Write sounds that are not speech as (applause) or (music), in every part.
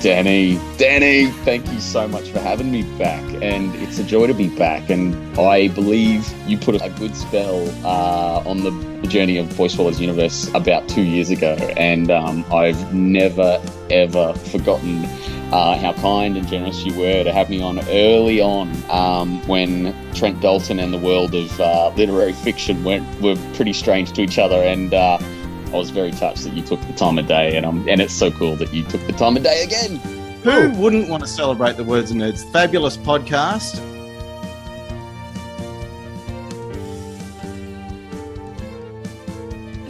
Danny, Danny, thank you so much for having me back. And it's a joy to be back. And I believe you put a good spell uh, on the, journey of Boy Swallows Universe about two years ago. And um, I've never, ever forgotten uh, how kind and generous you were to have me on early on um, when Trent Dalton and the world of uh, literary fiction went, were pretty strange to each other. And uh, I was very touched that you took the time of day, and um, and it's so cool that you took the time of day again. Who wouldn't want to celebrate the Words and Nerds fabulous podcast?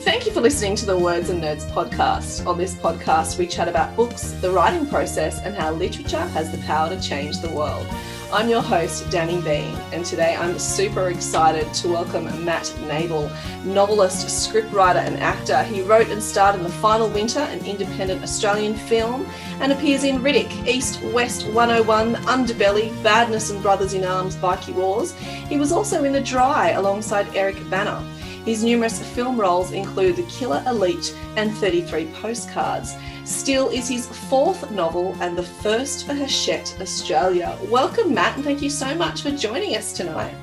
Thank you for listening to the Words and Nerds podcast. On this podcast, we chat about books, the writing process, and how literature has the power to change the world. I'm your host, Danny Bean, and today I'm super excited to welcome Matt Nable, novelist, scriptwriter, and actor. He wrote and starred in The Final Winter, an independent Australian film, and appears in Riddick, East West 101, Underbelly, Badness and Brothers in Arms, Bikie Wars. He was also in The Dry alongside Eric Bana. His numerous film roles include The Killer Elite and 33 Postcards. Still is his fourth novel and the first for Hachette Australia. Welcome, Matt, and thank you so much for joining us tonight.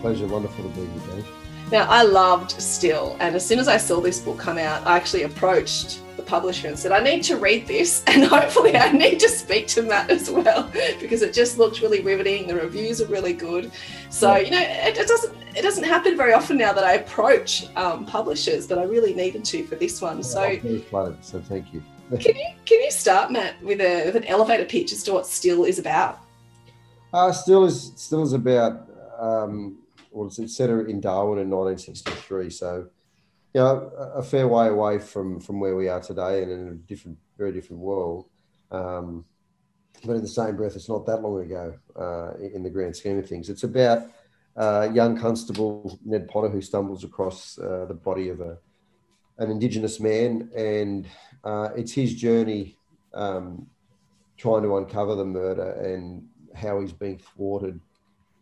Pleasure, wonderful to be here, Danny. Now, I loved Still, and as soon as I saw this book come out, I actually approached the publisher and said, I need to read this, (laughs) and hopefully, I need to speak to Matt as well (laughs) because it just looked really riveting. The reviews are really good. So, you know, it, it doesn't it doesn't happen very often now that I approach um, publishers, but I really needed to for this one. So, so thank you (laughs) can you can you start, Matt, with a with an elevator pitch as to what Still is about? Uh, Still is Still is about um, well, it's set in Darwin in 1963, so you know a fair way away from from where we are today, and in a different, very different world. Um, but in the same breath, it's not that long ago uh, in the grand scheme of things. It's about uh, young constable Ned Potter who stumbles across uh, the body of a an Indigenous man, and uh, it's his journey um, trying to uncover the murder and how he's being thwarted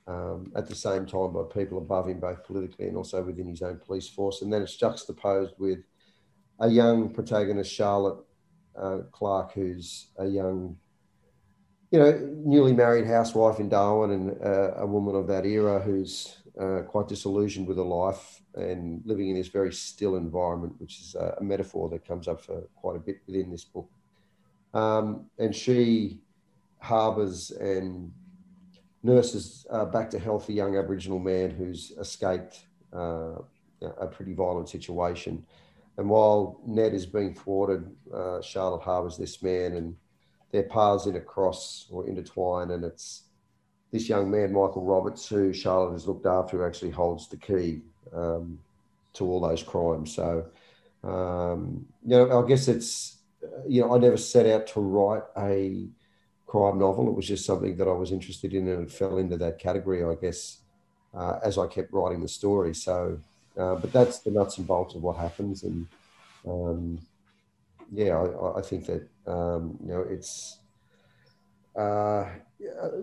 um, at the same time by people above him, both politically and also within his own police force. And then it's juxtaposed with a young protagonist, Charlotte uh, Clark, who's a young, you know, newly married housewife in Darwin and uh, a woman of that era who's uh, quite disillusioned with her life and living in this very still environment, which is a, metaphor that comes up for quite a bit within this book. Um, and she harbours and nurses uh, back to health a young Aboriginal man who's escaped uh, a pretty violent situation. And while Ned is being thwarted, uh, Charlotte harbours this man and their paths intercross or intertwine, and it's this young man, Michael Roberts, who Charlotte has looked after, who actually holds the key um, to all those crimes. So, um, you know, I guess it's, you know, I never set out to write a crime novel. It was just something that I was interested in and it fell into that category, I guess, uh, as I kept writing the story. So, uh, but that's the nuts and bolts of what happens. And um, yeah, I, I, think that, um, you know, it's, uh,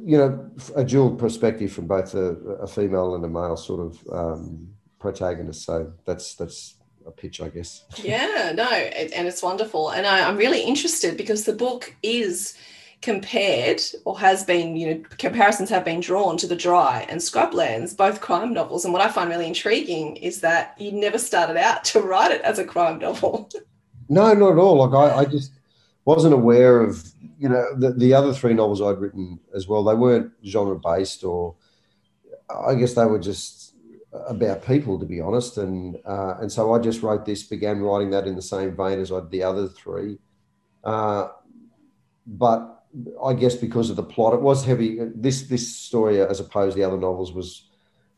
you know, a dual perspective from both a, a female and a male sort of um, protagonist. So that's that's a pitch, I guess. (laughs) Yeah, no, it, and it's wonderful, and I, I'm really interested because the book is compared or has been, you know, comparisons have been drawn to The Dry and Scrublands, both crime novels. And what I find really intriguing is that you never started out (laughs) to write it as a crime novel. (laughs) No, not at all. Like I, I just wasn't aware of, you know, the, the other three novels I'd written as well. They weren't genre based or I guess they were just about people, to be honest. And uh, and so I just wrote this, began writing that in the same vein as I the other three. Uh, but I guess because of the plot, it was heavy. This this story, as opposed to the other novels, was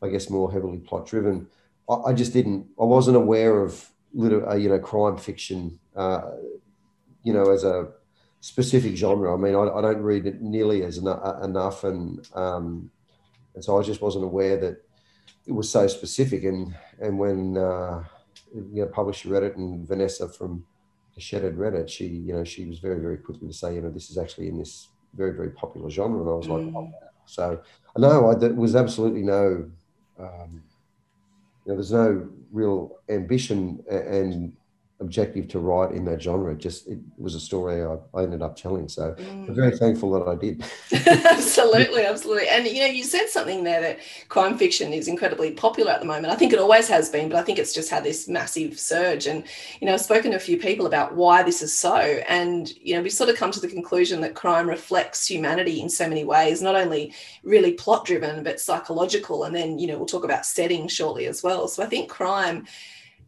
I guess more heavily plot driven. I, I, just didn't. I wasn't aware of little, uh, you know, crime fiction, uh, you know, as a specific genre. I mean, I, I don't read it nearly as enough, enough and um, and so I just wasn't aware that it was so specific. And and when uh, you know publisher read it and Vanessa from Hachette had read it, she you know she was very very quickly to say you know this is actually in this very very popular genre, and I was mm. like, oh, so no, I, there was absolutely no. Um, you know, there's no real ambition and objective to write in that genre. Just it was a story I, I ended up telling. So Mm. I'm very thankful that I did. (laughs) (laughs) absolutely, absolutely. And you know, you said something there that crime fiction is incredibly popular at the moment. I think it always has been, but I think it's just had this massive surge. And you know, I've spoken to a few people about why this is so. And you know, we sort of come to the conclusion that crime reflects humanity in so many ways, not only really plot driven, but psychological. And then, you know, we'll talk about setting shortly as well. So I think crime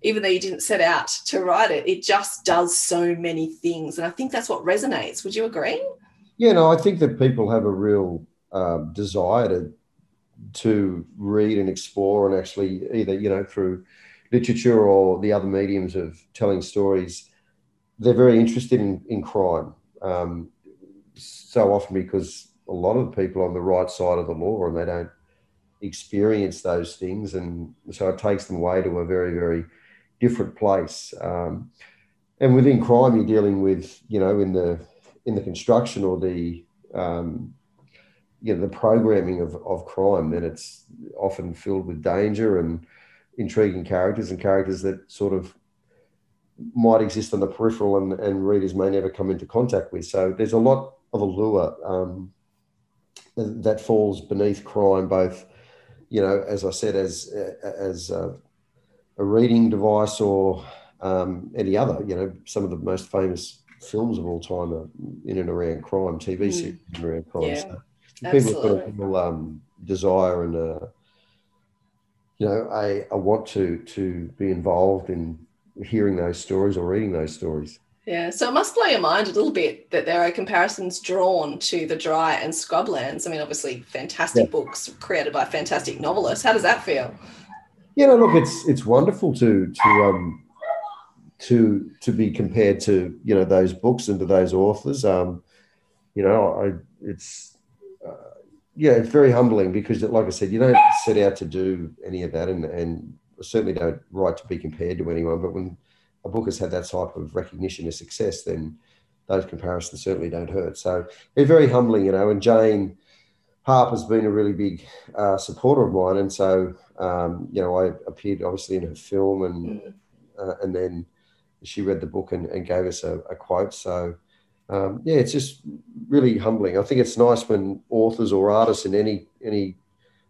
even though you didn't set out to write it, it just does so many things. And I think that's what resonates. Would you agree? Yeah, no, I think that people have a real um, desire to to read and explore, and actually either you know through literature or the other mediums of telling stories, they're very interested in in crime. Um, so often because a lot of the people on the right side of the law and they don't experience those things, and so it takes them away to a very very different place. Um, and within crime, you're dealing with you know in the in the construction or the um, you know the programming of, of crime, then it's often filled with danger and intriguing characters and characters that sort of might exist on the peripheral and, and readers may never come into contact with. So there's a lot of allure um, that falls beneath crime, both you know, as I said, as as a, a reading device or um, any other. You know, some of the most famous films of all time are in and around crime, TV Mm. series in and around crime. Yeah, so people have got a real um, desire and a, you know a, a want to to be involved in hearing those stories or reading those stories. Yeah, so it must blow your mind a little bit that there are comparisons drawn to the Dry and Scrublands. I mean, obviously, fantastic Yeah. books created by fantastic novelists. How does that feel? Yeah, no, look, it's it's wonderful to to um to to be compared to you know those books and to those authors. Um, you know, I it's uh, yeah, it's very humbling because, like I said, you don't set out to do any of that, and and certainly don't write to be compared to anyone. But when a book has had that type of recognition and success, then those comparisons certainly don't hurt. So it's very humbling, you know. And Jane Harper's been a really big uh, supporter of mine, and so um, you know I appeared obviously in her film, and Mm. uh, and then she read the book and, and gave us a, a quote. So um, yeah, it's just really humbling. I think it's nice when authors or artists in any any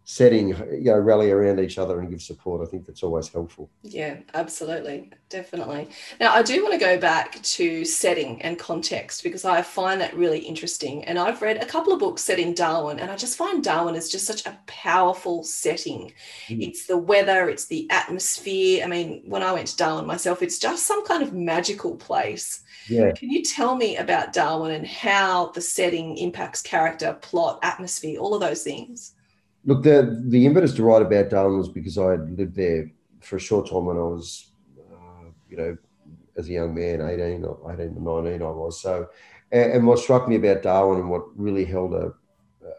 setting you know rally around each other and give support. I think that's always helpful. Yeah, absolutely. Definitely. Now, I do want to go back to setting and context because I find that really interesting. And I've read a couple of books set in Darwin, and I just find Darwin is just such a powerful setting. Mm. It's the weather, it's the atmosphere. I mean, when I went to Darwin myself, it's just some kind of magical place. Yeah. Can you tell me about Darwin and how the setting impacts character, plot, atmosphere, all of those things? Look, the the impetus to write about Darwin was because I had lived there for a short time when I was, uh, you know, as a young man, 18 or 18 or 19 I was. So, and, and what struck me about Darwin and what really held a,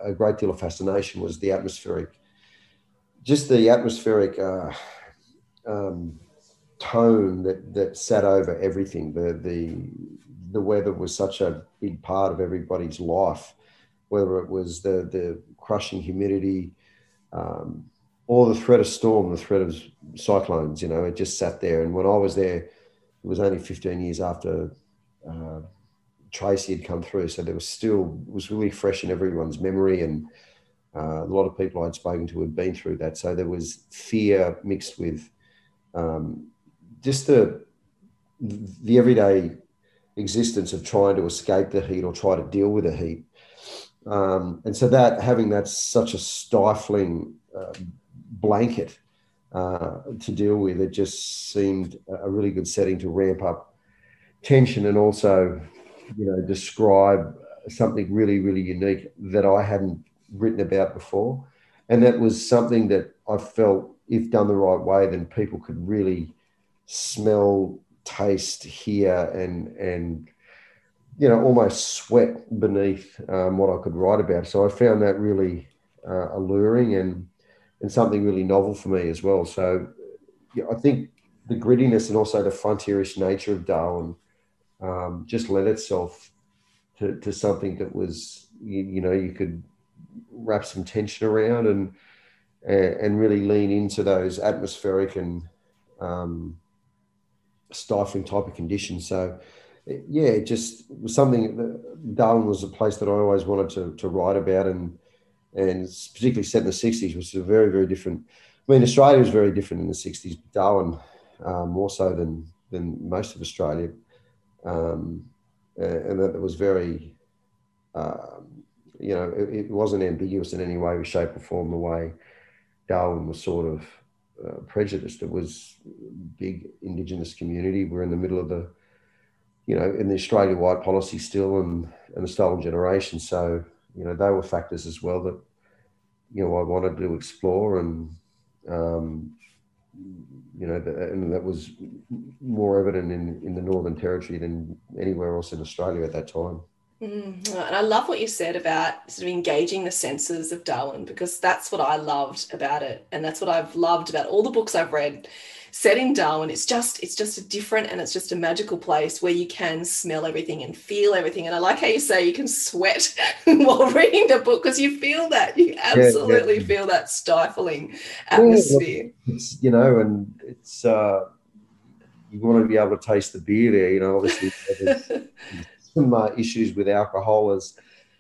a great deal of fascination was the atmospheric, just the atmospheric uh, um, tone that, that sat over everything. The, the, the weather was such a big part of everybody's life, whether it was the, the crushing humidity, um, or the threat of storm, the threat of cyclones. You know, it just sat there. And when I was there, it was only 15 years after uh, Tracy had come through, so there was still it was really fresh in everyone's memory, and uh, a lot of people I'd spoken to had been through that. So there was fear mixed with um, just the the everyday existence of trying to escape the heat or try to deal with the heat. Um, and so that having that such a stifling uh, blanket uh, to deal with, it just seemed a really good setting to ramp up tension and also, you know, describe something really, really unique that I hadn't written about before. And that was something that I felt, if done the right way, then people could really smell, taste, hear, and and you know almost sweat beneath um, what I could write about. So I found that really uh, alluring and and something really novel for me as well. So yeah, I think the grittiness and also the frontierish nature of Darwin um, just lent itself to, to something that was you, you know you could wrap some tension around and and really lean into those atmospheric and um, stifling type of conditions. So, yeah, it just was something. That Darwin was a place that I always wanted to, to write about, and and particularly set in the '60s, which is a very very different. I mean, Australia was very different in the '60s. but Darwin um, more so than than most of Australia, um, and that it was very. Um, you know, it, it, wasn't ambiguous in any way, shape, or form. The way Darwin was sort of uh, prejudiced. It was big Indigenous community. We're in the middle of the, you know, in the Australia-wide policy still, and and the stolen generation. So you know, they were factors as well that you know I wanted to explore, and um, you know, the, and that was more evident in in the Northern Territory than anywhere else in Australia at that time. Mm, and I love what you said about sort of engaging the senses of Darwin because that's what I loved about it, and that's what I've loved about all the books I've read set in Darwin. It's just it's just a different and it's just a magical place where you can smell everything and feel everything. And I like how you say you can sweat (laughs) while reading the book because you feel that you absolutely yeah, yeah. feel that stifling atmosphere. Yeah, it's you know, and it's. uh you want to be able to taste the beer there, you know. Obviously, (laughs) some uh, issues with alcohol as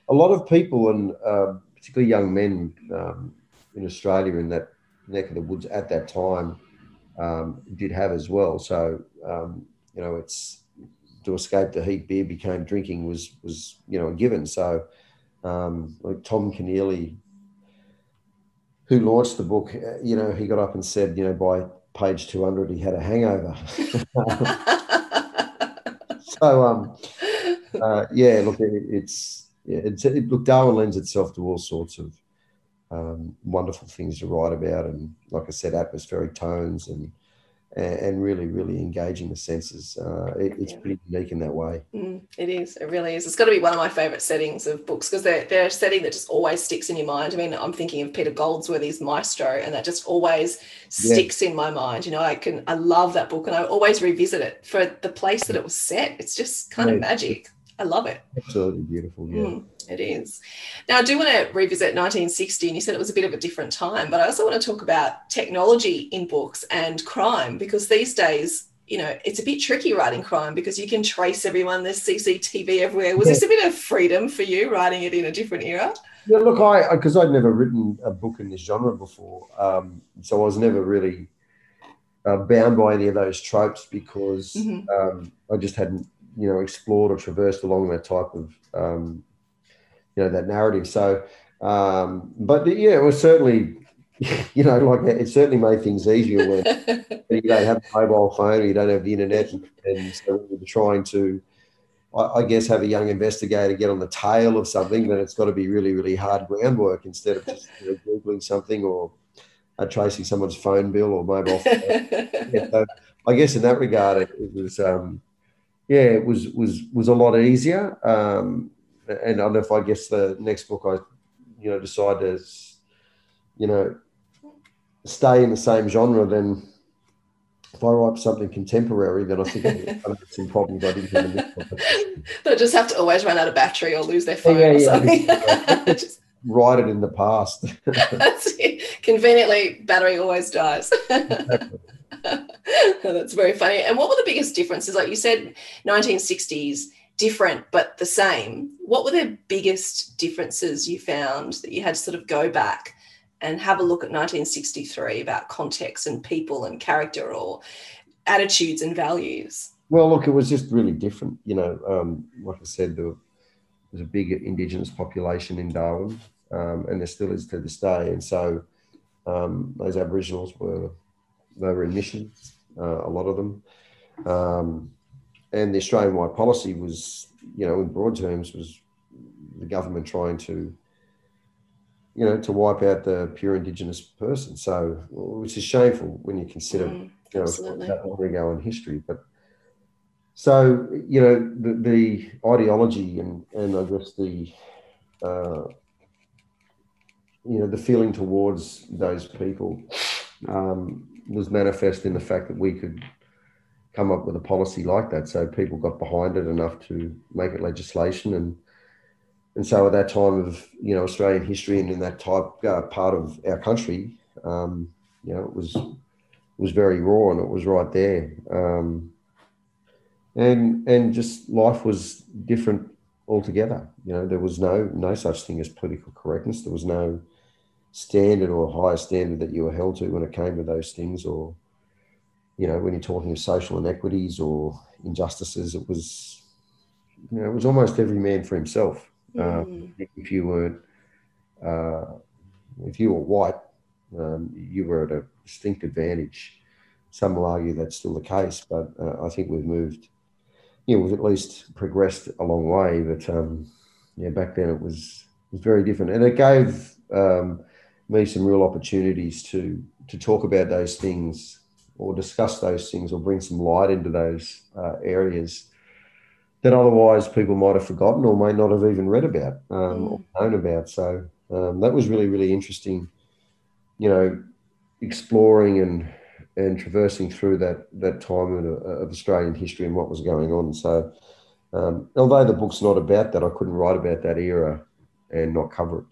a lot of people and uh, particularly young men um, in Australia in that neck of the woods at that time um, did have as well. So um, you know, it's to escape the heat, beer became drinking was was you know a given. So um, like Tom Keneally, who launched the book, uh, you know, he got up and said, you know, by page two hundred, he had a hangover. (laughs) (laughs) so um, uh, yeah, look, it, it's yeah, it's, it, look, Darwin lends itself to all sorts of um, wonderful things to write about, and like I said, atmospheric tones and and really, really engaging the senses. Uh, it, it's yeah. pretty unique in that way. Mm, it is. It really is. It's got to be one of my favourite settings of books because they're, they're a setting that just always sticks in your mind. I mean, I'm thinking of Peter Goldsworthy's Maestro, and that just always sticks yeah. in my mind. You know, I can, I love that book, and I always revisit it for the place that it was set. It's just kind yeah. of magic. I love it. Absolutely beautiful. Yeah. Mm, it is. Now, I do want to revisit 1960, and you said it was a bit of a different time, but I also want to talk about technology in books and crime because these days, you know, it's a bit tricky writing crime because you can trace everyone. There's CCTV everywhere. Was yeah. this a bit of freedom for you writing it in a different era? Yeah, look, I because I'd never written a book in this genre before, um, so I was never really uh, bound by any of those tropes because mm-hmm. um, I just hadn't you know explored or traversed along that type of um, you know that narrative. So, um, but yeah, it was certainly (laughs) you know like it certainly made things easier when (laughs) you don't have a mobile phone or you don't have the internet, and, and so you're trying to. I, guess have a young investigator get on the tail of something, then it's got to be really, really hard groundwork instead of just you know, googling something or uh, tracing someone's phone bill or mobile phone. (laughs) yeah, so I guess in that regard, it, it was um, yeah, it was was was a lot easier. Um, and I don't know if I guess the next book I, you know, decide to, you know, stay in the same genre, then if I write something contemporary, then I think I've (laughs) some problems I didn't have in this book. (laughs) They'll just have to always run out of battery or lose their phone yeah, or something. Yeah, (laughs) just, write it in the past. Conveniently, battery always dies. (laughs) That's very funny. And what were the biggest differences? Like you said, 1960s, different but the same. What were the biggest differences you found that you had to sort of go back and have a look at 1963 about context and people and character or attitudes and values? Well, look, it was just really different. You know, um, like I said, there was a big Indigenous population in Darwin, um, and there still is to this day. And so um, those Aboriginals were they were in missions, uh, a lot of them. Um, and the Australian-wide policy was, you know, in broad terms, was the government trying to, you know, to wipe out the pure Indigenous person. So, which is shameful when you consider, mm, you know, that long ago in history. But so, you know, the, the ideology and and I guess the, uh, you know, the feeling towards those people um, was manifest in the fact that we could come up with a policy like that. So people got behind it enough to make it legislation, and and so at that time of you know Australian history and in that type uh, part of our country, um, you know, it was was very raw and it was right there. Um, and and just life was different altogether. You know, there was no no such thing as political correctness. There was no standard or higher standard that you were held to when it came to those things, or you know, when you're talking of social inequities or injustices, it was you know, it was almost every man for himself. Mm. Uh, if you weren't, uh, if you were white, um, you were at a distinct advantage. Some will argue that's still the case, but uh, I think we've moved you know, we've at least progressed a long way. But um, yeah, back then it was it was very different, and it gave um, me some real opportunities to to talk about those things or discuss those things or bring some light into those uh, areas that otherwise people might have forgotten or may not have even read about um, mm. or known about. So um, that was really really interesting. You know, exploring and and traversing through that that time of, of Australian history and what was going on. So, um, although the book's not about that, I couldn't write about that era and not cover it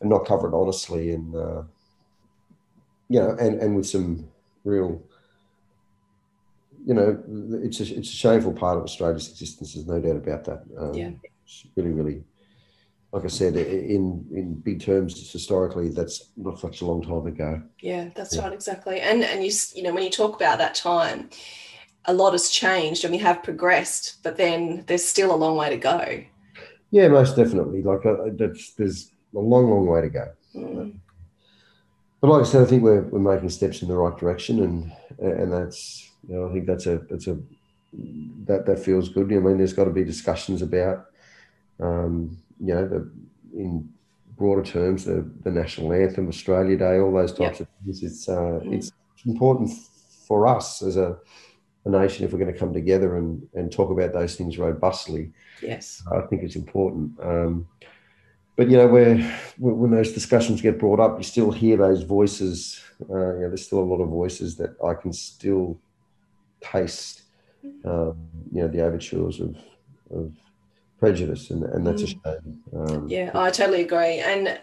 and not cover it honestly and uh, you know and and with some real you know it's a, it's a shameful part of Australia's existence. There's no doubt about that. Um, yeah, it's really really like I said, in in big terms, historically, that's not such a long time ago. Yeah, that's yeah. right, exactly. And and you you know when you talk about that time, a lot has changed and we have progressed, but then there's still a long way to go. Yeah, most definitely. Like uh, that's there's a long, long way to go. Mm. But like I said, I think we're we're making steps in the right direction, and and that's you know I think that's a that's a that that feels good. I mean, there's got to be discussions about. Um, you know, the, in broader terms, the, the national anthem, Australia Day, all those types yep. of things. It's uh, mm. it's important for us as a, a, nation if we're going to come together and, and talk about those things robustly. Yes, I think it's important. Um, but you know, where when those discussions get brought up, you still hear those voices. Uh, you know, there's still a lot of voices that I can still taste. Mm. Um, you know, the overtures of of prejudice, and, and that's mm. a shame. Um, yeah, I totally agree. And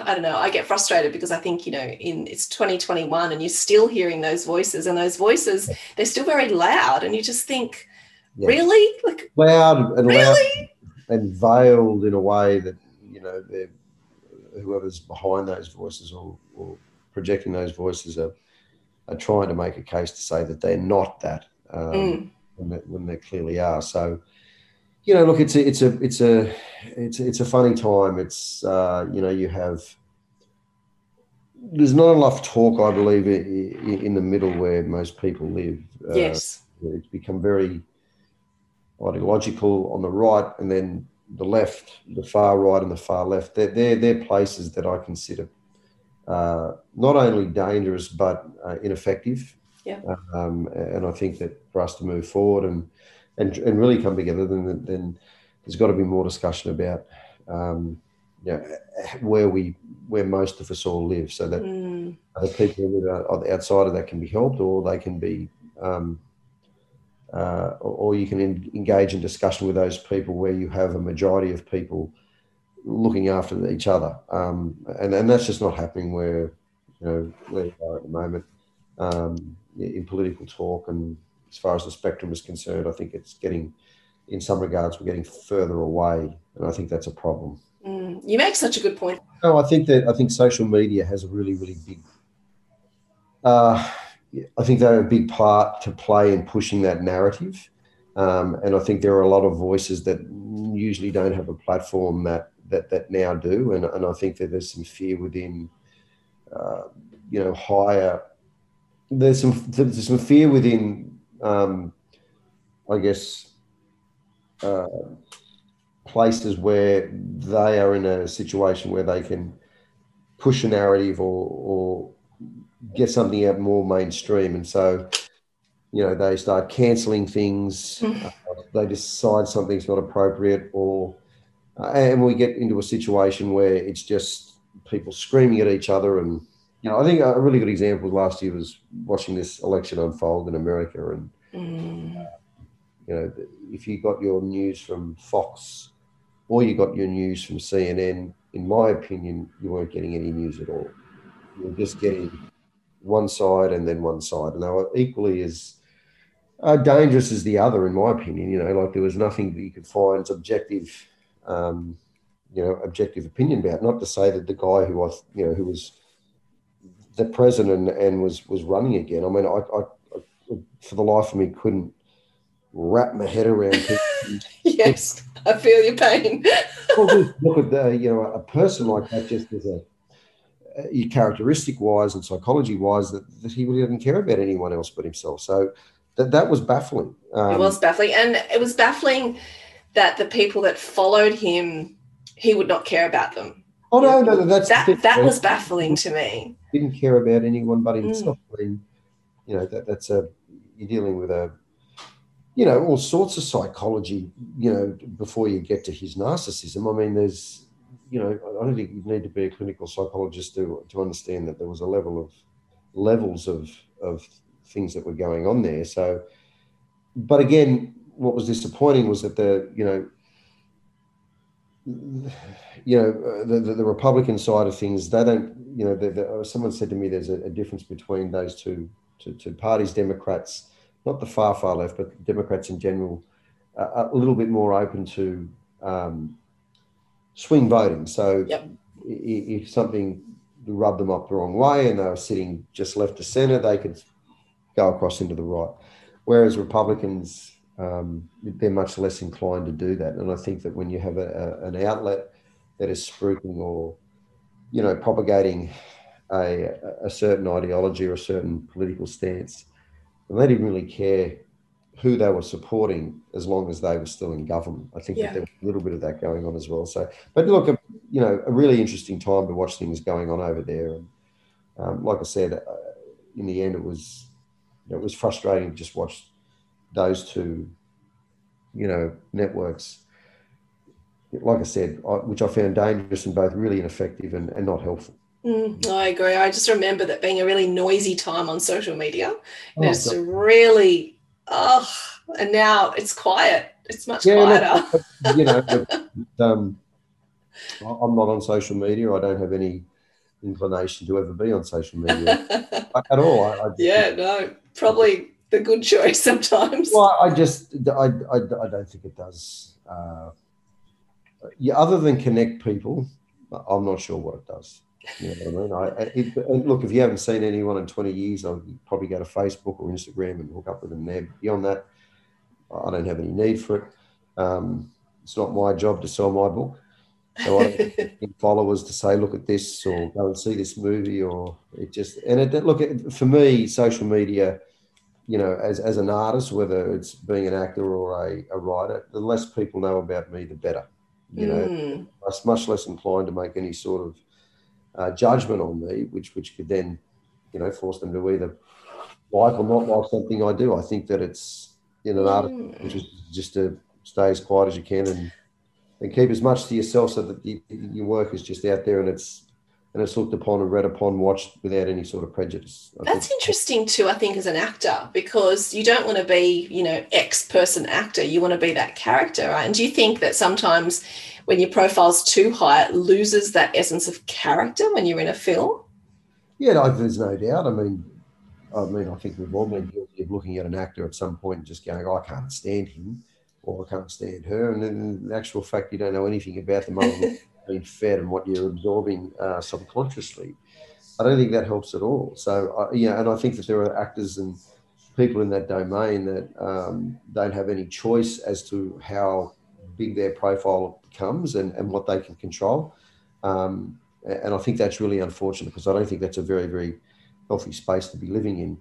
I don't know, I get frustrated because I think, you know, in it's 2021 and you're still hearing those voices, and those voices, they're still very loud, and you just think, yeah. really? Like loud and really? loud and veiled in a way that, you know, whoever's behind those voices or, or projecting those voices are, are trying to make a case to say that they're not that. Um, mm. when, they, when they clearly are. So, you know, look, it's a, it's a, it's a, it's, it's a funny time. It's, uh, you know, you have, there's not enough talk, I believe, in the middle where most people live. Uh, yes. It's become very ideological on the right, and then the left, the far right and the far left. They're, they're, they're places that I consider uh, not only dangerous but uh, ineffective. Yeah. Um, and I think that for us to move forward and and, and really come together, then, then there's got to be more discussion about um, you know, where we where most of us all live, so that mm. the people who are outside of that can be helped, or they can be, um, uh, or you can in, engage in discussion with those people where you have a majority of people looking after each other, um, and and that's just not happening where you know where we are at the moment um, in political talk and as far as the spectrum is concerned, I think it's getting, in some regards, we're getting further away, and I think that's a problem. Mm, you make such a good point. No, I think that I think social media has a really, really big. Uh, I think they're a big part to play in pushing that narrative, um, and I think there are a lot of voices that usually don't have a platform that that that now do, and and I think that there's some fear within, uh, you know, higher. There's some there's some fear within um, I guess, uh, places where they are in a situation where they can push a narrative or, or get something out more mainstream. And so, you know, they start cancelling things, (laughs) uh, they decide something's not appropriate, or, uh, and we get into a situation where it's just people screaming at each other and you know, I think a really good example last year was watching this election unfold in America, and mm. you know, if you got your news from Fox or you got your news from CNN, in my opinion, you weren't getting any news at all. You were just getting one side and then one side, and they were equally as Uh, dangerous as the other, in my opinion. You know, like there was nothing that you could find objective, um, you know, objective opinion about. Not to say that the guy who I, you know, who was the president and was was running again. I mean, I, I, I for the life of me couldn't wrap my head around. (laughs) yes, I feel your pain. well, look at the, you know, a person like that just as a characteristic wise and psychology wise that, that he really didn't care about anyone else but himself. So that that was baffling. Um, it was baffling, and it was baffling that the people that followed him, he would not care about them. Oh no, no, no that's that. That was baffling to me. Didn't care about anyone but himself. Mm. I mean, you know, that, that's a you're dealing with a, you know, all sorts of psychology. You know, before you get to his narcissism. I mean, there's you know, I don't think you need to be a clinical psychologist to, to understand that there was a level of levels of, of things that were going on there. So, but again, what was disappointing was that the, you know, you know, the, the, the Republican side of things, they don't, you know, the, the, someone said to me there's a, a difference between those two, two, two, parties, Democrats, not the far, far left, but Democrats in general, uh, a little bit more open to, um, swing voting. So yep. if something rubbed them up the wrong way and they were sitting just left of centre, they could go across into the right. Whereas Republicans, um, they're much less inclined to do that. And I think that when you have a, a, an outlet that is spruiking or, you know, propagating a, a certain ideology or a certain political stance, and they didn't really care who they were supporting as long as they were still in government. I think yeah. that there was a little bit of that going on as well. So, but look, you know, a really interesting time to watch things going on over there. And um, like I said, uh, in the end, it was you know, it was frustrating to just watch those two, you know, networks. Like I said, I, which I found dangerous and both really ineffective and, and not helpful. Mm, I agree. I just remember that being a really noisy time on social media. Oh, it's really oh, and now it's quiet. It's much yeah, quieter. You know, (laughs) but, um, I'm not on social media. I don't have any inclination to ever be on social media (laughs) at all. I, I, yeah, no, probably the good choice (laughs) sometimes. Well, I just, I, I, I don't think it does. Uh, yeah, other than connect people, I'm not sure what it does. You know what I mean? I, it, look, if you haven't seen anyone in 20 years, I'll probably go to Facebook or Instagram and hook up with them there. Beyond that, I don't have any need for it. Um, it's not my job to sell my book. So I don't (laughs) followers to say, look at this or go and see this movie or it just, and it, look, for me, social media, you know, as, as an artist, whether it's being an actor or a, a writer, the less people know about me, the better. You know, mm. I'm much less inclined to make any sort of uh, judgment on me, which which could then, you know, force them to either like or not like something I do. I think that it's in an art, which is just to stay as quiet as you can and and keep as much to yourself so that you, your work is just out there and it's and it's looked upon and read upon, watched without any sort of prejudice. I That's think. interesting too, I think, as an actor, because you don't want to be, you know, X person actor. You want to be that character, right? And do you think that sometimes when your profile's too high, it loses that essence of character when you're in a film? Yeah, no, there's no doubt. I mean, I mean, I think we've all been guilty of looking at an actor at some point and just going, oh, I can't stand him or I can't stand her. And in the actual fact, you don't know anything about them (laughs) being fed and what you're absorbing uh, subconsciously. I don't think that helps at all. So, uh, yeah, and I think that there are actors and people in that domain that um, don't have any choice as to how big their profile becomes and, and what they can control. Um, and I think that's really unfortunate because I don't think that's a very, very healthy space to be living in.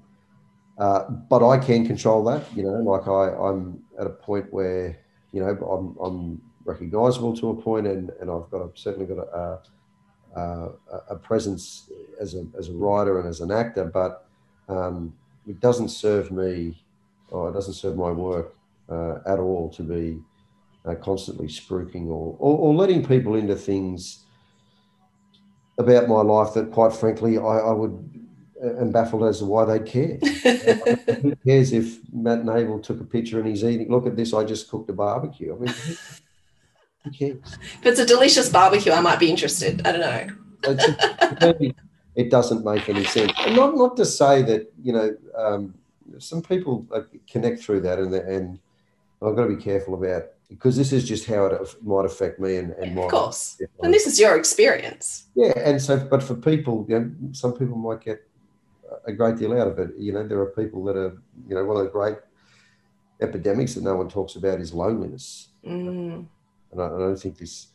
Uh, but I can control that, you know, like I, I'm at a point where, you know, I'm, I'm recognizable to a point and, and I've got a, certainly got a, a, a, presence as a, as a writer and as an actor, but um, it doesn't serve me or it doesn't serve my work uh, at all to be uh, constantly spruiking or, or, or, letting people into things about my life that, quite frankly, I, I would am baffled as to why they'd care. (laughs) who cares if Matt Nable took a picture and he's eating? Look at this! I just cooked a barbecue. I mean, cares? If it's a delicious barbecue, I might be interested. I don't know. it doesn't make any sense. And not not to say that you know. Um, some people connect through that, and and I've got to be careful about because this is just how it might affect me and, and of my course. And this is your experience. yeah, and so but for people, you know, some people might get a great deal out of it. You know, there are people that are, you know, one of the great epidemics that no one talks about is loneliness, Mm. And I, I don't think this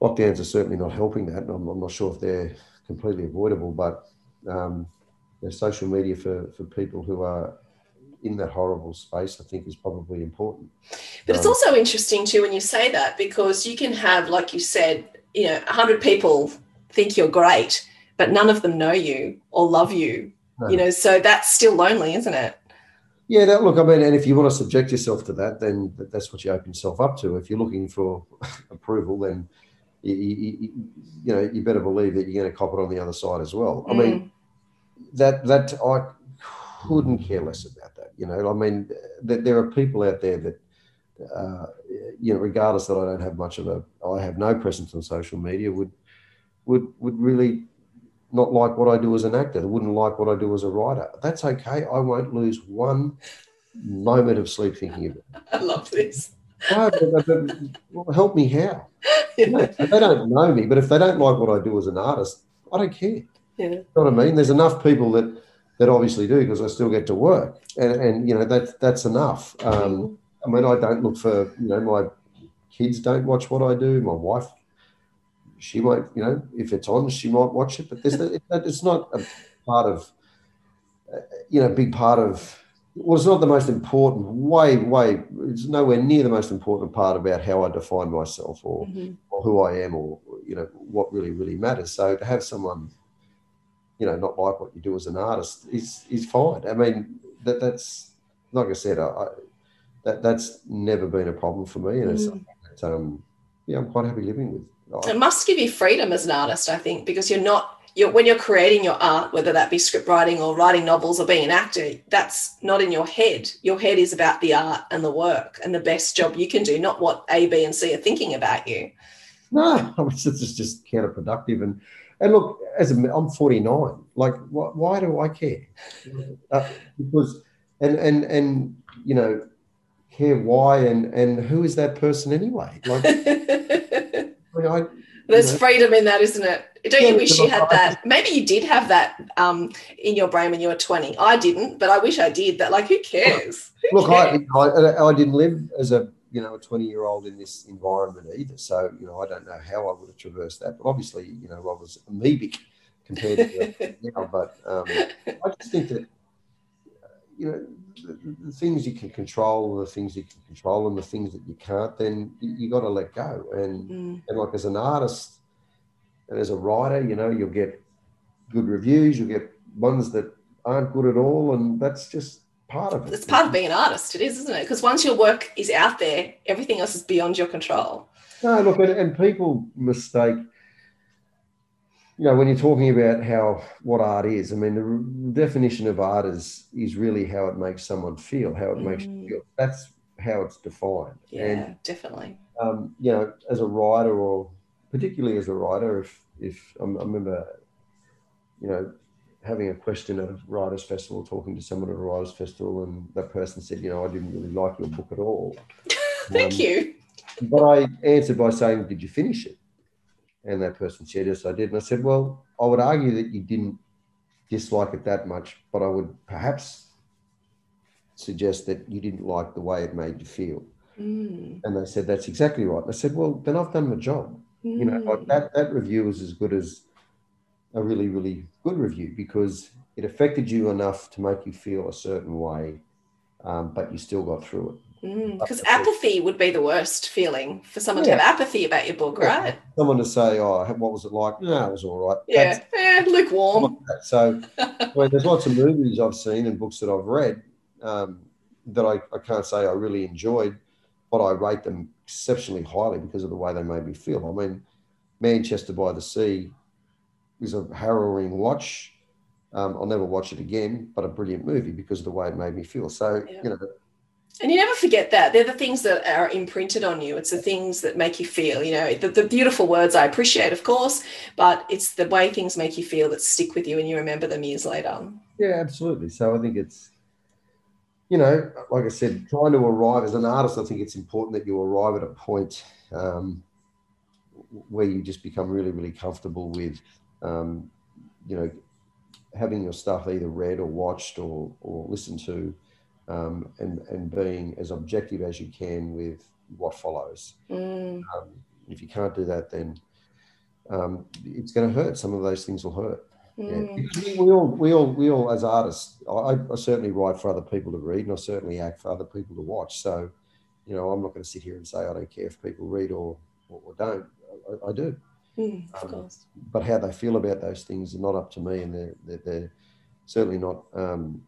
lockdowns are certainly not helping that. I'm, I'm not sure if they're completely avoidable, but um, social media for for people who are in that horrible space, I think, is probably important. But it's Um, also interesting too when you say that because you can have, like you said, you know, 100 people think you're great, but none of them know you or love you. No. You know, so that's still lonely, isn't it? Yeah, that, look, I mean, and if you want to subject yourself to that, then that's what you open yourself up to. If you're looking for (laughs) approval, then you, you, you, you know you better believe that you're going to cop it on the other side as well. I mean, Mm. that that I couldn't care less about that. You know, I mean, that there are people out there that, uh, you know, regardless that I don't have much of a, I have no presence on social media, would would would really not like what I do as an actor. They wouldn't like what I do as a writer. That's okay. I won't lose one moment of sleep thinking of it. (laughs) I love this. No, but- but- well, help me how? Yeah. They don't know me, but if they don't like what I do as an artist, I don't care. Yeah. You know what I mean? There's enough people that that obviously do because I still get to work, and and you know that that's enough. Um, I mean, I don't look for you know my kids don't watch what I do. My wife, she might you know if it's on, she might watch it, but there's it, it's not a part of uh, you know big part of. Well, it's not the most important. Way, way. It's nowhere near the most important part about how I define myself or Mhm. or who I am or you know what really really matters. So to have someone you know not like what you do as an artist is is fine. I mean that that's like I said, I, that that's never been a problem for me, and Mm. something that um, yeah I'm quite happy living with. It must give you freedom as an artist, I think, because you're not you're when you're creating your art, whether that be script writing or writing novels or being an actor, that's not in your head. Your head is about the art and the work and the best job you can do, not what A, B, and C are thinking about you. No, (laughs) it's just, just counterproductive. And and look, as a, I'm 49. Like, why, why do I care? (laughs) Uh, because and and and you know, care why and and who is that person anyway? Like, (laughs) I I, There's Yeah. freedom in that, isn't it? Don't Yeah, you wish you had that? Maybe you did have that um, in your brain when you were 20. I didn't, but I wish I did. That, like, who cares? (laughs) Who look, I. I I didn't live as a you know a 20 year old in this environment either. So you know, I don't know how I would have traversed that. But obviously, you know, I was amoebic compared to (laughs) now. But um, I just think that you know the, the things you can control, the things you can control, and the things that you can't, then you, you got to let go. And Mm, and like as an artist and as a writer, you know, you'll get good reviews, you'll get ones that aren't good at all, and that's just part of it. it's part of being an artist, it is, isn't it? Because once your work is out there, everything else is beyond your control. No, look, and, and people mistake. You know, when you're talking about how what art is, I mean, the definition of art is is really how it makes someone feel, how it makes Mm. you feel. That's how it's defined. Yeah, And definitely. um, you know, as a writer, or particularly as a writer, if if I remember, you know, having a question at a writers' festival, talking to someone at a writers' festival, and that person said, you know, I didn't really like your book at all. (laughs) Thank Um, you. But I answered by saying, Did you finish it? And that person said, Yes, I did. And I said, Well, I would argue that you didn't dislike it that much, but I would perhaps suggest that you didn't like the way it made you feel. Mm, And they said, That's exactly right. And I said, Well, then I've done my job. You know, like mm. that, that review was as good as a really, really good review because it affected you enough to make you feel a certain way, um, but you still got through it. Because Mm, apathy would be the worst feeling for someone to have apathy about your book, Yeah. right? Someone to say, Oh, what was it like? No, it was all right. Yeah, yeah lukewarm. So, (laughs) I mean, there's lots of movies I've seen and books that I've read um, that I, I can't say I really enjoyed, but I rate them exceptionally highly because of the way they made me feel. I mean, Manchester by the Sea is a harrowing watch. Um, I'll never watch it again, but a brilliant movie because of the way it made me feel. So, Yeah. you know, And you never forget that. They're the things that are imprinted on you. It's the things that make you feel, you know, the, the beautiful words I appreciate, of course, but it's the way things make you feel that stick with you and you remember them years later. yeah, absolutely. So I think it's, you know, like I said, trying to arrive as an artist, I think it's important that you arrive at a point um, where you just become really, really comfortable with, um, you know, having your stuff either read or watched or, or listened to um, and, and being as objective as you can with what follows. Mm. Um, if you can't do that, then um, it's going to hurt. Some of those things will hurt. Mm. We, we all, we all, we all, as artists, I, I certainly write for other people to read, and I certainly act for other people to watch. So, you know, I'm not going to sit here and say I don't care if people read or or, or don't. I, I do, Mm, of Um, course. but how they feel about those things are not up to me, and they're they're, they're certainly not, um,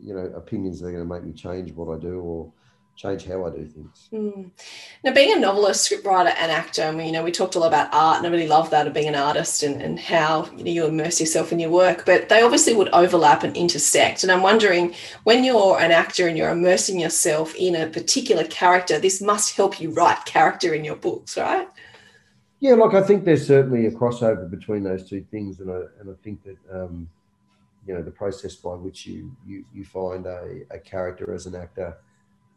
you know, opinions that are going to make me change what I do or change how I do things. Mm. Now, being a novelist, scriptwriter, and actor, I mean, you know, we talked a lot about art, and I really love that of being an artist and, and how you, know, you immerse yourself in your work. But they obviously would overlap and intersect. And I'm wondering, when you're an actor and you're immersing yourself in a particular character, this must help you write character in your books, right? Yeah, like I think there's certainly a crossover between those two things, and I and I think that um, you know the process by which you you, you find a, a character as an actor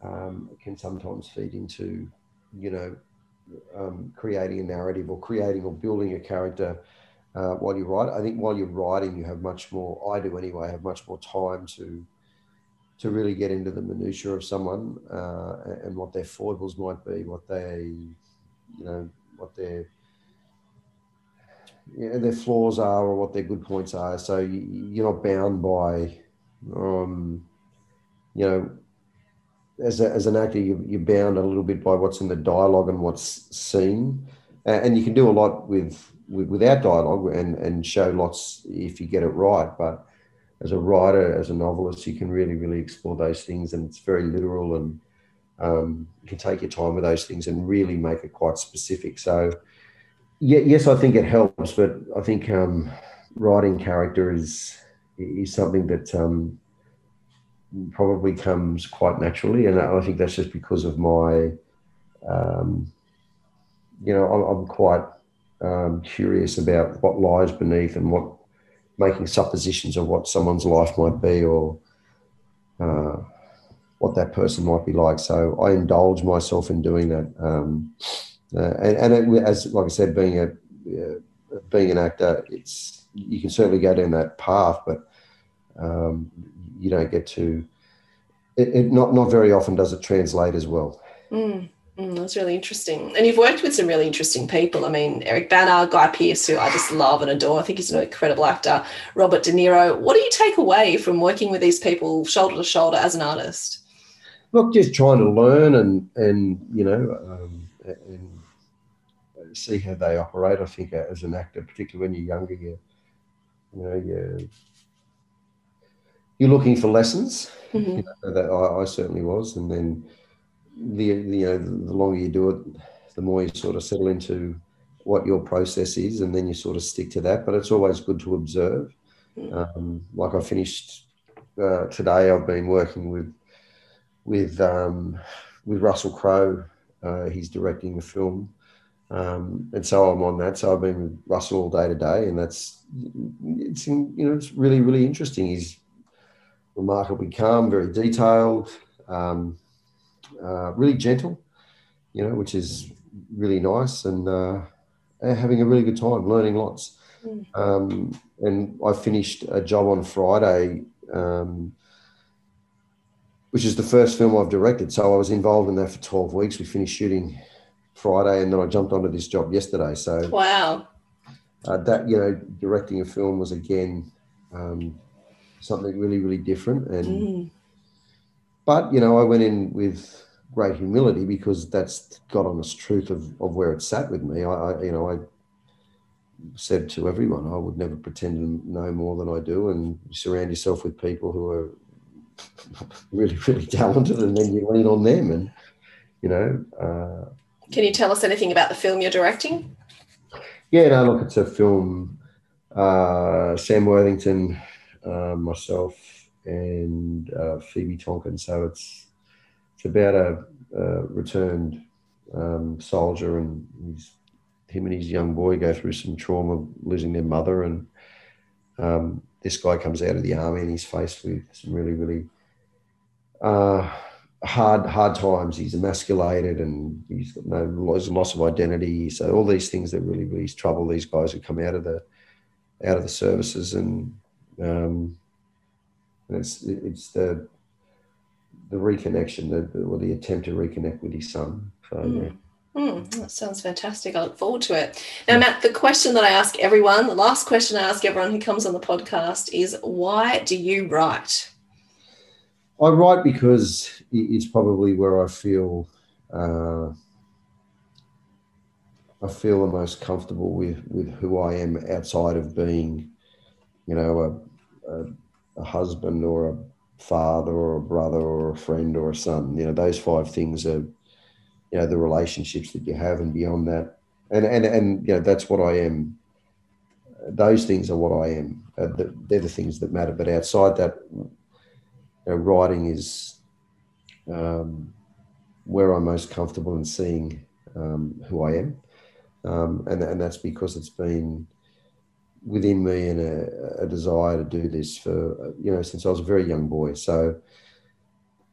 um, can sometimes feed into you know um, creating a narrative or creating or building a character uh, while you write. I think while you're writing, you have much more. I do anyway. Have much more time to to really get into the minutiae of someone uh, and what their foibles might be, what they you know what their their flaws are or what their good points are. So you, you're not bound by, um, you know, as, a, as an actor, you, you're bound a little bit by what's in the dialogue and what's seen, and you can do a lot with, with without dialogue and and show lots if you get it right. But as a writer, as a novelist, you can really really explore those things, and it's very literal and um, you can take your time with those things and really make it quite specific. So, yeah, yes, I think it helps, but I think um, writing character is is something that um, probably comes quite naturally, and I think that's just because of my, um, you know, I'm, I'm quite um, curious about what lies beneath and what making suppositions of what someone's life might be or. Uh, what that person might be like. So I indulge myself in doing that. Uh, and and it, as like I said, being a uh, being an actor, it's you can certainly go down that path, but um, you don't get to. It, it not not very often does it translate as well. Mm, mm, that's really interesting. And you've worked with some really interesting people. I mean, Eric Bana, Guy Pearce, who I just love and adore. I think he's an incredible actor. Robert De Niro. What do you take away from working with these people shoulder to shoulder as an artist? Look, just trying to learn and and you know um, and see how they operate. I think as an actor, particularly when you're younger, you you know you you're looking for lessons. Mhm. You know, that I, I certainly was, and then the, the you know the longer you do it, the more you sort of settle into what your process is, and then you sort of stick to that. But it's always good to observe. Um, like I finished uh, today, I've been working with with um, with Russell Crowe. Uh, he's directing the film, um, and so I'm on that. So I've been with Russell all day today, and that's it's you know it's really really interesting. He's remarkably calm, very detailed, um, uh, really gentle, you know, which is really nice, and uh, having a really good time, learning lots. Mm. Um, and I finished a job on Friday, um, which is the first film I've directed. So I was involved in that for 12 weeks. We finished shooting Friday, and then I jumped onto this job yesterday. So Wow. uh, that you know, directing a film was again um, something really, really different. And Mm. but you know, I went in with great humility because that's the God honest truth of, of where it sat with me. I, I you know I said to everyone I would never pretend to know more than I do, and you surround yourself with people who are (laughs) really, really talented, and then you lean on them, and you know. Uh, Can you tell us anything about the film you're directing? Yeah, no, look, it's a film. Uh, Sam Worthington, uh, myself, and uh, Phoebe Tonkin. So it's it's about a, a returned um, soldier and his, him and his young boy go through some trauma, losing their mother, and um, this guy comes out of the army and he's faced with some really, really uh, hard hard times. He's emasculated and he's got no loss, loss of identity. So all these things that really really trouble these guys who come out of the out of the services and um, it's it's the the reconnection, the, or the attempt to reconnect with his son. So, mm. yeah. Mm, that sounds fantastic. I look forward to it. Now, Matt, the question that I ask everyone, the last question I ask everyone who comes on the podcast is why do you write? I write because it's probably where I feel uh, I feel the most comfortable with with who I am outside of being, you know, a, a, a husband or a father or a brother or a friend or a son. You know, those five things are, you know, the relationships that you have, and beyond that, and and and you know, that's what I am. Those things are what I am. Uh, they're the things that matter. But outside that, know, writing is um, where I'm most comfortable in seeing um, who I am, um, and and that's because it's been within me and a, a, desire to do this for you know since I was a very young boy. So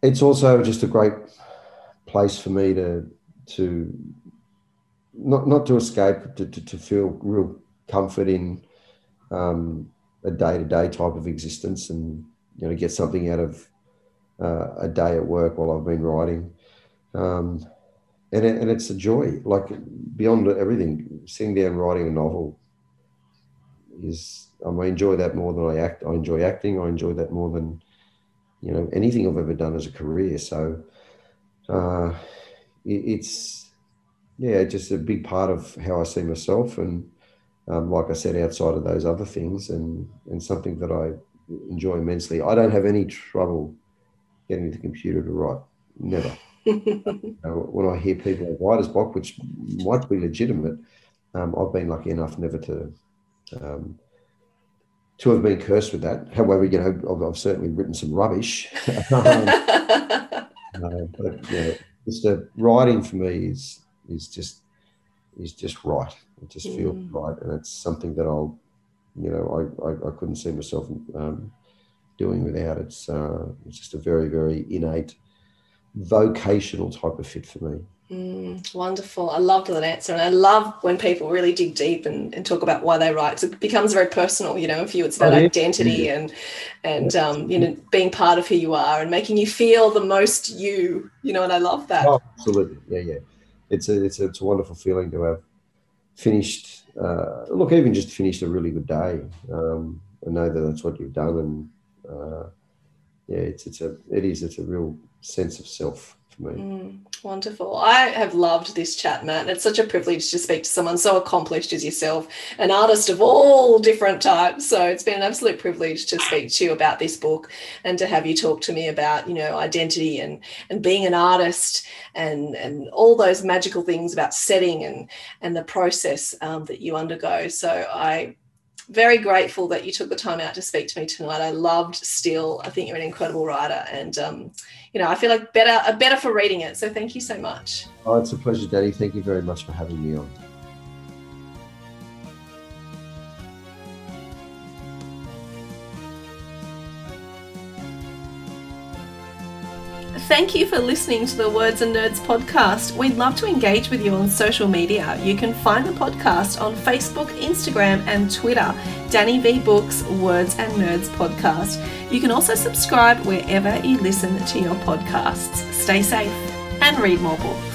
it's also just a great place for me to to not not to escape to, to, to feel real comfort in um, a day to day type of existence and you know get something out of uh, a day at work while I've been writing. Um, and, it, and it's a joy, like beyond everything, sitting down writing a novel is, I enjoy that more than I act. I enjoy acting. I enjoy that more than, you know, anything I've ever done as a career. So uh, it, it's, yeah, just a big part of how I see myself. And um, like I said, outside of those other things and, and something that I enjoy immensely. I don't have any trouble getting the computer to write. Never. (laughs) when I hear people have writer's block, which might be legitimate, um, I've been lucky enough never to um, to have been cursed with that. However, you know, I've, I've certainly written some rubbish. (laughs) um, uh, but yeah, just uh, writing for me is is just is just right. It just mm. feels right, and it's something that I'll, you know, I I, I couldn't see myself um, doing without. It's uh, it's just a very very innate vocational type of fit for me. Mm, wonderful. I love that answer. And I love when people really dig deep and, and talk about why they write. So it becomes very personal, you know, for you it's about oh, yeah. identity and and um, you know, being part of who you are and making you feel the most you, you know, and I love that. Oh, absolutely. Yeah, yeah. It's a it's a, it's a wonderful feeling to have finished uh, look, even just finished a really good day. Um, and know that that's what you've done and uh, yeah, it's it's a it is it's a real sense of self for me. Mm, wonderful. I have loved this chat, Matt. It's such a privilege to speak to someone so accomplished as yourself, an artist of all different types. So it's been an absolute privilege to speak to you about this book and to have you talk to me about, you know, identity and and being an artist and and all those magical things about setting and and the process um, that you undergo. So I very grateful that you took the time out to speak to me tonight. I loved Still. I think you're an incredible writer, and um, you know I feel like better better for reading it. So thank you so much. Oh, it's a pleasure, Danny. Thank you very much for having me on. Thank you for listening to the Words and Nerds podcast. We'd love to engage with you on social media. You can find the podcast on Facebook, Instagram, and Twitter. Danny V Books, Words and Nerds podcast. You can also subscribe wherever you listen to your podcasts. Stay safe and read more books.